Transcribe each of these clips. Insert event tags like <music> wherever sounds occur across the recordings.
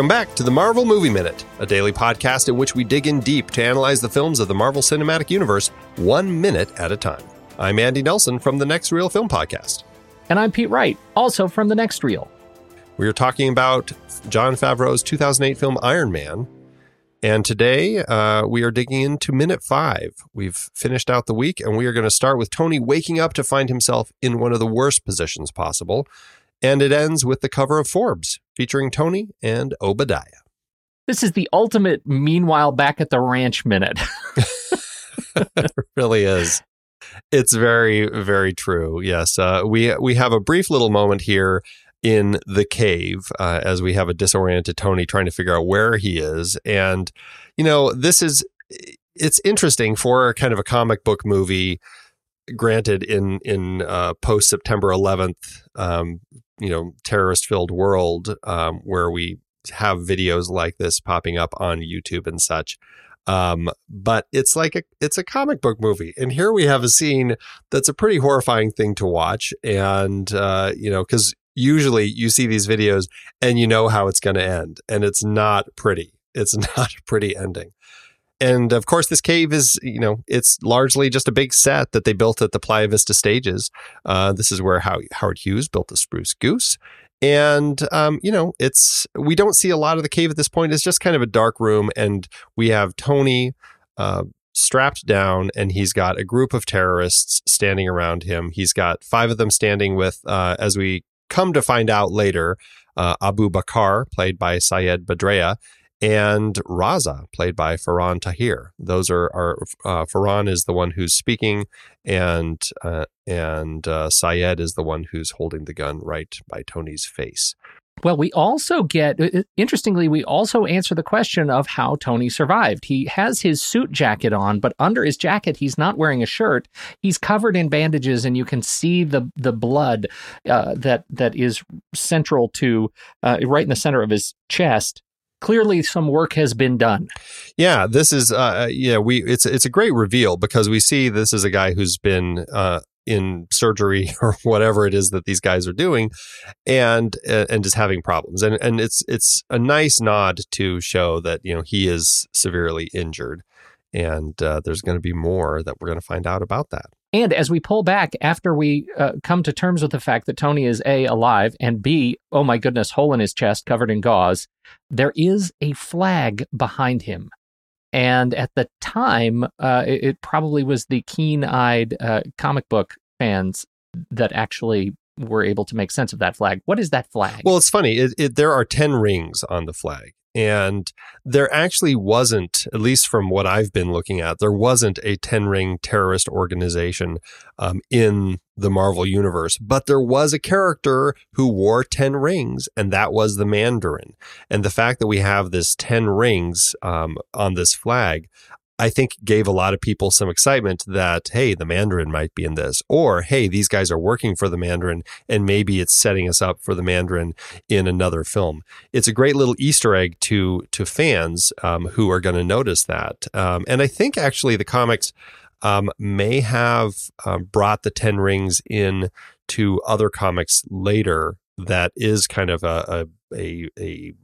Welcome back to the Marvel Movie Minute, a daily podcast in which we dig in deep to analyze the films of the Marvel Cinematic Universe one minute at a time. I'm Andy Nelson from the Next Reel Film Podcast. And I'm Pete Wright, also from the Next Reel. We are talking about Jon Favreau's 2008 film Iron Man. And today uh, we are digging into minute five. We've finished out the week, and we are going to start with Tony waking up to find himself in one of the worst positions possible. And it ends with the cover of Forbes featuring Tony and Obadiah. This is the ultimate meanwhile back at the ranch minute. <laughs> <laughs> it really is. It's very, very true. Yes, uh, we we have a brief little moment here in the cave uh, as we have a disoriented Tony trying to figure out where he is, and you know this is it's interesting for kind of a comic book movie. Granted, in in uh, post September 11th, um, you know, terrorist filled world um, where we have videos like this popping up on YouTube and such. Um, but it's like a it's a comic book movie, and here we have a scene that's a pretty horrifying thing to watch, and uh, you know, because usually you see these videos and you know how it's going to end, and it's not pretty. It's <laughs> not a pretty ending. And of course, this cave is, you know, it's largely just a big set that they built at the Playa Vista stages. Uh, this is where How- Howard Hughes built the Spruce Goose. And, um, you know, it's, we don't see a lot of the cave at this point. It's just kind of a dark room. And we have Tony uh, strapped down, and he's got a group of terrorists standing around him. He's got five of them standing with, uh, as we come to find out later, uh, Abu Bakr, played by Sayed Badreya, and Raza, played by Faran Tahir. Those are, are uh, Faran is the one who's speaking, and uh, and uh, Sayed is the one who's holding the gun right by Tony's face. Well, we also get, interestingly, we also answer the question of how Tony survived. He has his suit jacket on, but under his jacket, he's not wearing a shirt. He's covered in bandages, and you can see the the blood uh, that that is central to uh, right in the center of his chest clearly some work has been done. Yeah, this is uh, uh yeah we it's it's a great reveal because we see this is a guy who's been uh, in surgery <laughs> or whatever it is that these guys are doing, and uh, and is having problems and and it's it's a nice nod to show that you know he is severely injured, and uh, there's going to be more that we're going to find out about that. And as we pull back after we uh, come to terms with the fact that Tony is A, alive, and B, oh my goodness, hole in his chest covered in gauze, there is a flag behind him. And at the time, uh, it, probably was the keen eyed uh, comic book fans that actually were able to make sense of that flag. What is that flag? Well, it's funny. It, it, there are 10 rings on the flag. And there actually wasn't, at least from what I've been looking at, there wasn't a 10 ring terrorist organization um, in the Marvel universe, but there was a character who wore 10 rings, and that was the Mandarin. And the fact that we have this 10 rings um, on this flag, I think gave a lot of people some excitement that, hey, the Mandarin might be in this, or hey, these guys are working for the Mandarin and maybe it's setting us up for the Mandarin in another film. It's a great little Easter egg to to fans um, who are going to notice that. Um, and I think actually the comics um, may have um, brought the Ten Rings in to other comics later. That is kind of a, a, a, a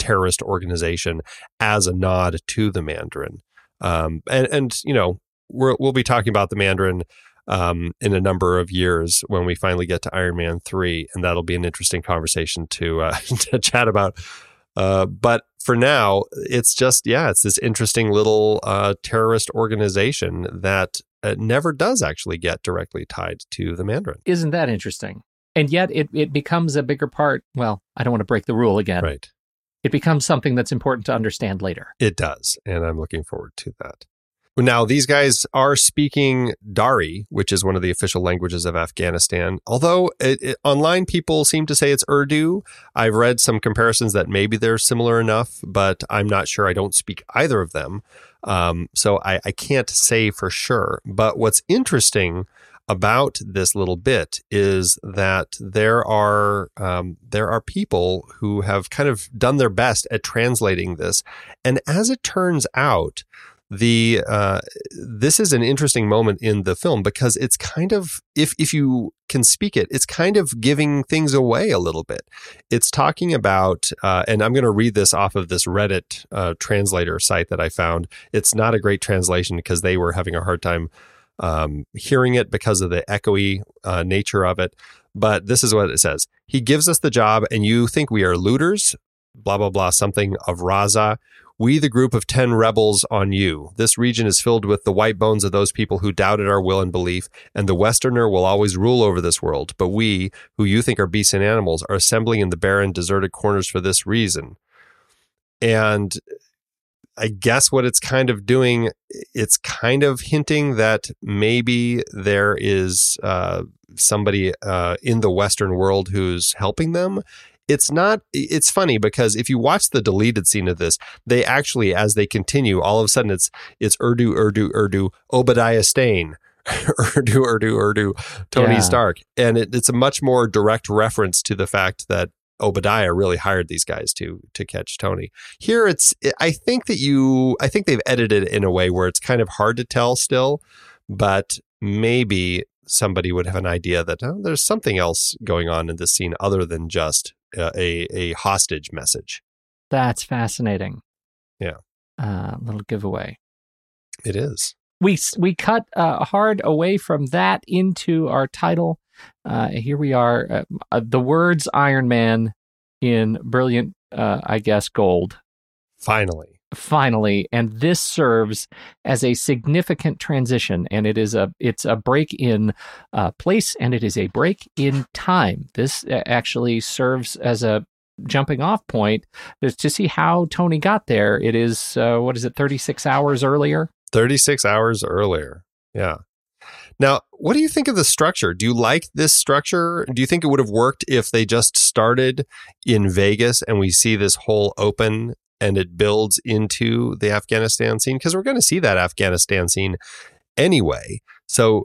terrorist organization as a nod to the Mandarin. Um, and, and, you know, we will be talking about the Mandarin um, in a number of years when we finally get to Iron Man 3. And that'll be an interesting conversation to, uh, <laughs> to chat about. Uh, but for now, it's just, yeah, it's this interesting little uh, terrorist organization that uh, never does actually get directly tied to the Mandarin. Isn't that interesting? And yet it, it becomes a bigger part. Well, I don't want to break the rule again. Right it becomes something that's important to understand later. It does. And I'm looking forward to that. Now, these guys are speaking Dari, which is one of the official languages of Afghanistan. Although it, it, online people seem to say it's Urdu. I've read some comparisons that maybe they're similar enough, but I'm not sure. I don't speak either of them. Um, so I, I can't say for sure. But what's interesting about this little bit is that there are um, there are people who have kind of done their best at translating this, and as it turns out, the uh, this is an interesting moment in the film because it's kind of if if you can speak it, it's kind of giving things away a little bit. It's talking about, uh, and I'm going to read this off of this Reddit uh, translator site that I found. It's not a great translation because they were having a hard time um, hearing it because of the echoey uh, nature of it. But this is what it says: He gives us the job, and you think we are looters? Blah blah blah. Something of Raza. We, the group of 10 rebels on you. This region is filled with the white bones of those people who doubted our will and belief, and the Westerner will always rule over this world. But we, who you think are beasts and animals, are assembling in the barren, deserted corners for this reason. And I guess what it's kind of doing, it's kind of hinting that maybe there is uh, somebody uh, in the Western world who's helping them it's not it's funny because if you watch the deleted scene of this they actually as they continue all of a sudden it's it's urdu urdu urdu obadiah stane <laughs> urdu urdu urdu tony yeah. stark and it, it's a much more direct reference to the fact that obadiah really hired these guys to to catch tony here it's i think that you i think they've edited it in a way where it's kind of hard to tell still but maybe somebody would have an idea that oh, there's something else going on in this scene other than just uh, a a hostage message. That's fascinating. Yeah, uh, little giveaway. It is. We we cut uh, hard away from that into our title. Uh, here we are. Uh, uh, the words Iron Man in brilliant, I guess, gold. Finally finally and this serves as a significant transition and it is a it's a break in uh, place and it is a break in time this uh, actually serves as a jumping off point to see how tony got there it is uh, what is it 36 hours earlier 36 hours earlier yeah now, what do you think of the structure? Do you like this structure? Do you think it would have worked if they just started in Vegas and we see this whole open and it builds into the Afghanistan scene because we're going to see that Afghanistan scene anyway. So,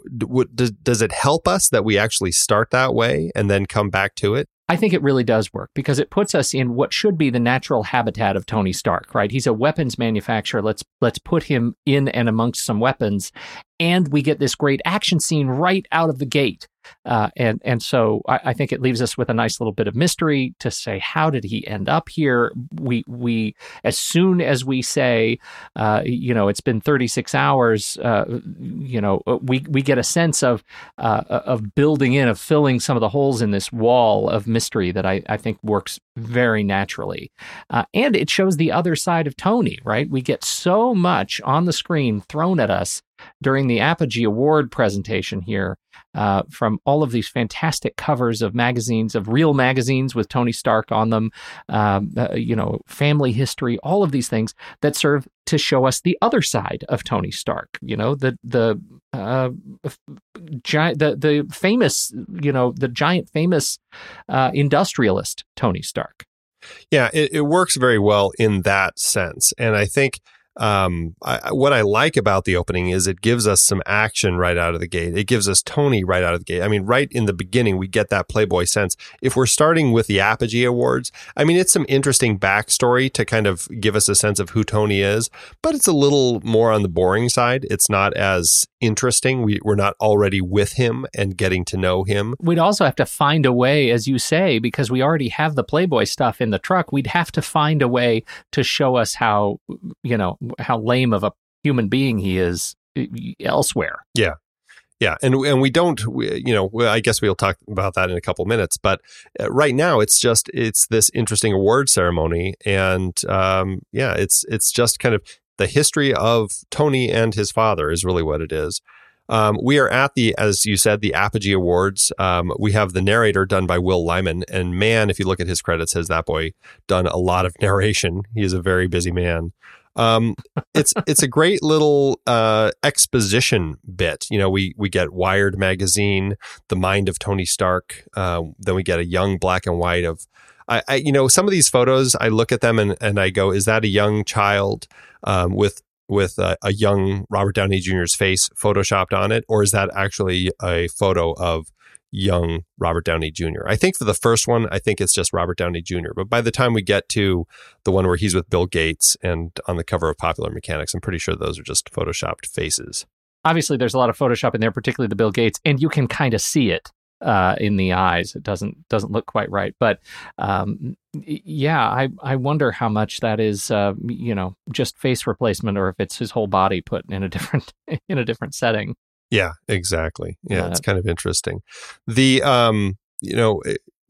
does, does it help us that we actually start that way and then come back to it? I think it really does work because it puts us in what should be the natural habitat of Tony Stark, right? He's a weapons manufacturer. Let's let's put him in and amongst some weapons and we get this great action scene right out of the gate. Uh, and and so I, I, think it leaves us with a nice little bit of mystery to say how did he end up here? We we as soon as we say, uh, you know, it's been 36 hours, uh, you know, uh, we we get a sense of uh, of building in of filling some of the holes in this wall of mystery that I, I think works very naturally, uh, and it shows the other side of Tony. Right, we get so much on the screen thrown at us during the Apogee Award presentation here uh, from all of these fantastic covers of magazines, of real magazines with Tony Stark on them, um, uh, you know, family history, all of these things that serve to show us the other side of Tony Stark. You know, the the uh, giant, the the famous, you know, the giant famous uh, industrialist Tony Stark. Yeah, it, it works very well in that sense, and I think um, I, what I like about the opening is it gives us some action right out of the gate. It gives us Tony right out of the gate. I mean, right in the beginning, we get that Playboy sense. If we're starting with the Apogee Awards, I mean, it's some interesting backstory to kind of give us a sense of who Tony is, but it's a little more on the boring side. It's not as interesting. We, we're not already with him and getting to know him. We'd also have to find a way, as you say, because we already have the Playboy stuff in the truck. We'd have to find a way to show us how, you know, how lame of a human being he is elsewhere. Yeah. Yeah, and and we don't, we, you know, I guess we'll talk about that in a couple minutes. But uh, right now, it's just it's this interesting award ceremony, and um, yeah, it's it's just kind of the history of Tony and his father is really what it is. Um, we are at the, as you said, the Apogee Awards. Um, we have the narrator done by Will Lyman, and man, if you look at his credits, has that boy done a lot of <laughs> narration? He is a very busy man. Um, it's it's a great little uh, exposition bit. You know, we we get Wired magazine, the mind of Tony Stark. Uh, then we get a young black and white of, I, I, you know, some of these photos. I look at them and and I go, is that a young child um, with with a, a young Robert Downey Jr.'s face photoshopped on it, or is that actually a photo of young Robert Downey Jr. I think for the first one, I think it's just Robert Downey Jr. But by the time we get to the one where he's with Bill Gates and on the cover of Popular Mechanics, I'm pretty sure those are just photoshopped faces. Obviously, there's a lot of Photoshop in there, particularly the Bill Gates, and you can kind of see it uh, in the eyes. It doesn't doesn't look quite right, but um, yeah, I I wonder how much that is, uh, you know, just face replacement, or if it's his whole body put in a different <laughs> in a different setting. Yeah, exactly. Yeah, uh, it's kind of interesting. The um, you know,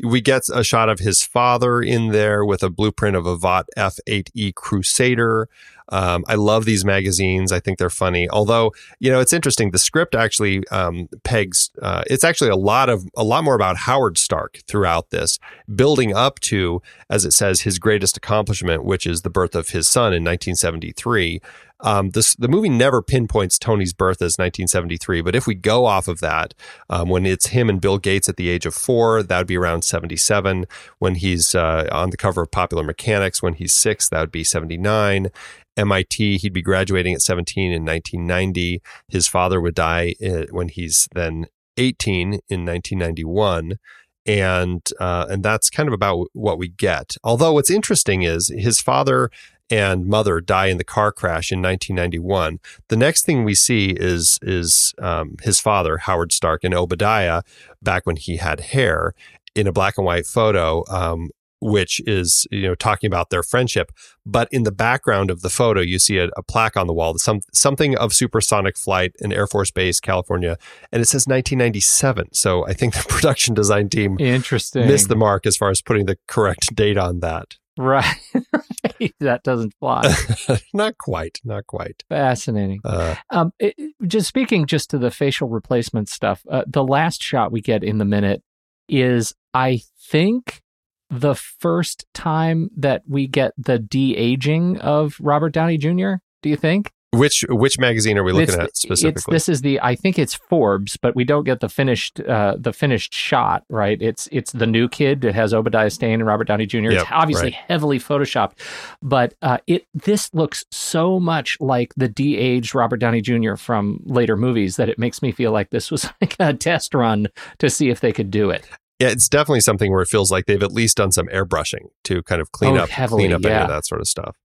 we get a shot of his father in there with a blueprint of a Vought F8E Crusader. Um, I love these magazines. I think they're funny. Although, you know, it's interesting. The script actually um, pegs. Uh, it's actually a lot of a lot more about Howard Stark throughout this, building up to, as it says, his greatest accomplishment, which is the birth of his son in 1973. Um, this, the movie never pinpoints Tony's birth as 1973, but if we go off of that, um, when it's him and Bill Gates at the age of four, that would be around 77. When he's uh, on the cover of Popular Mechanics, when he's six, that would be 79. MIT, he'd be graduating at 17 in 1990. His father would die uh, when he's then 18 in 1991 and uh, and that's kind of about what we get. Although what's interesting is his father and mother die in the car crash in 1991. The next thing we see is is um, his father Howard Stark and Obadiah back when he had hair in a black and white photo. Um, which is you know talking about their friendship but in the background of the photo you see a, a, plaque on the wall some something of supersonic flight in air force base california and it says 1997 so i think the <laughs> production design team interesting missed the mark as far as putting the correct date on that Right. <laughs> that doesn't fly. <laughs> not quite. Not quite. Fascinating. Uh, um, it, just speaking just to the facial replacement stuff, uh, the last shot we get in the minute is, I think, the first time that we get the de aging of Robert Downey Jr. Do you think? Which which magazine are we looking it's, at specifically? this is the I think it's Forbes, but we don't get the finished uh, the finished shot. Right? It's it's the new kid. It has Obadiah Stane and Robert Downey Jr. Yep, it's obviously right. heavily photoshopped, but uh, it this looks so much like the de-aged Robert Downey Jr. from later movies that it makes me feel like this was <laughs> like a test run to see if they could do it. Yeah, it's definitely something where it feels like they've at least done some airbrushing to kind of clean oh, up heavily, clean up yeah. any of that sort of stuff.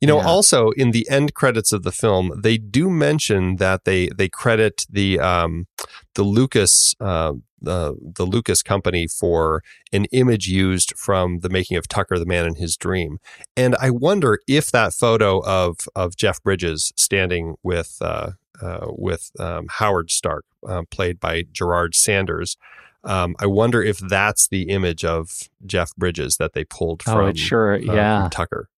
You know, yeah. also in the end credits of the film, they do mention that they they credit the um, the Lucas uh, the the Lucas company for an image used from the making of Tucker, the Man and His Dream, and I wonder if that photo of of Jeff Bridges standing with uh, uh, with um, Howard Stark, uh, played by Gerard Sanders. Um, I wonder if that's the image of Jeff Bridges that they pulled from. Oh, sure, uh, yeah, from Tucker.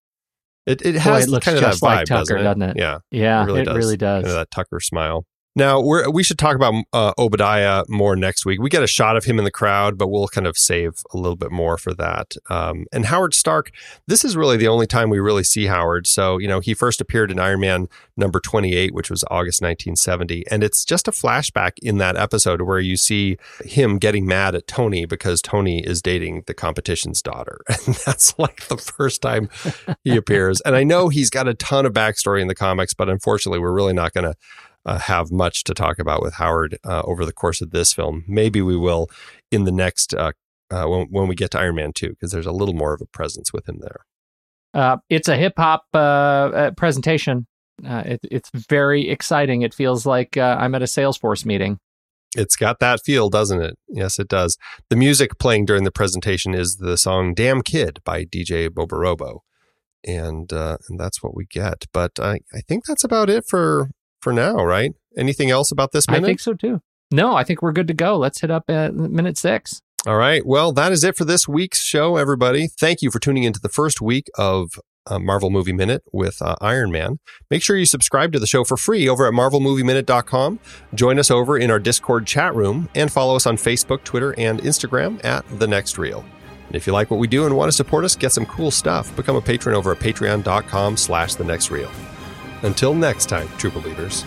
It it has Boy, it looks kind of that vibe, like Tucker, doesn't it? doesn't it? Yeah, yeah, it really it does. Really does. Kind of that Tucker smile. Now we should talk about uh, Obadiah more next week. We get a shot of him in the crowd, but we'll kind of save a little bit more for that. Um, and Howard Stark, this is really the only time we really see Howard. So you know he first appeared in Iron Man number twenty eight, which was August nineteen seventy, and it's just a flashback in that episode where you see him getting mad at Tony because Tony is dating the competition's daughter, <laughs> and that's like the first time he appears. And I know he's got a ton of backstory in the comics, but unfortunately, we're really not going to uh, have much to talk about with Howard uh, over the course of this film. Maybe we will in the next uh, uh when, when we get to Iron Man 2, because there's a little more of a presence with him there. Uh, it's a hip hop uh, presentation. It, it's very exciting. It feels like I'm at a Salesforce meeting. It's got that feel, doesn't it? Yes, it does. The music playing during the presentation is the song Damn Kid by DJ Boborobo. And uh, and that's what we get. But I, I think that's about it for for now, right? Anything else about this minute? I think so too. No, I think we're good to go. Let's hit up at minute six. All right. Well, that is it for this week's show, everybody. Thank you for tuning into the first week of uh, Marvel Movie Minute with uh, Iron Man. Make sure you subscribe to the show for free over at marvelmovieminute.com. Join us over in our Discord chat room and follow us on Facebook, Twitter, and Instagram at The Next Reel. And if you like what we do and want to support us, get some cool stuff. Become a patron over at patreon.com slash The Next Reel. Until next time, true believers.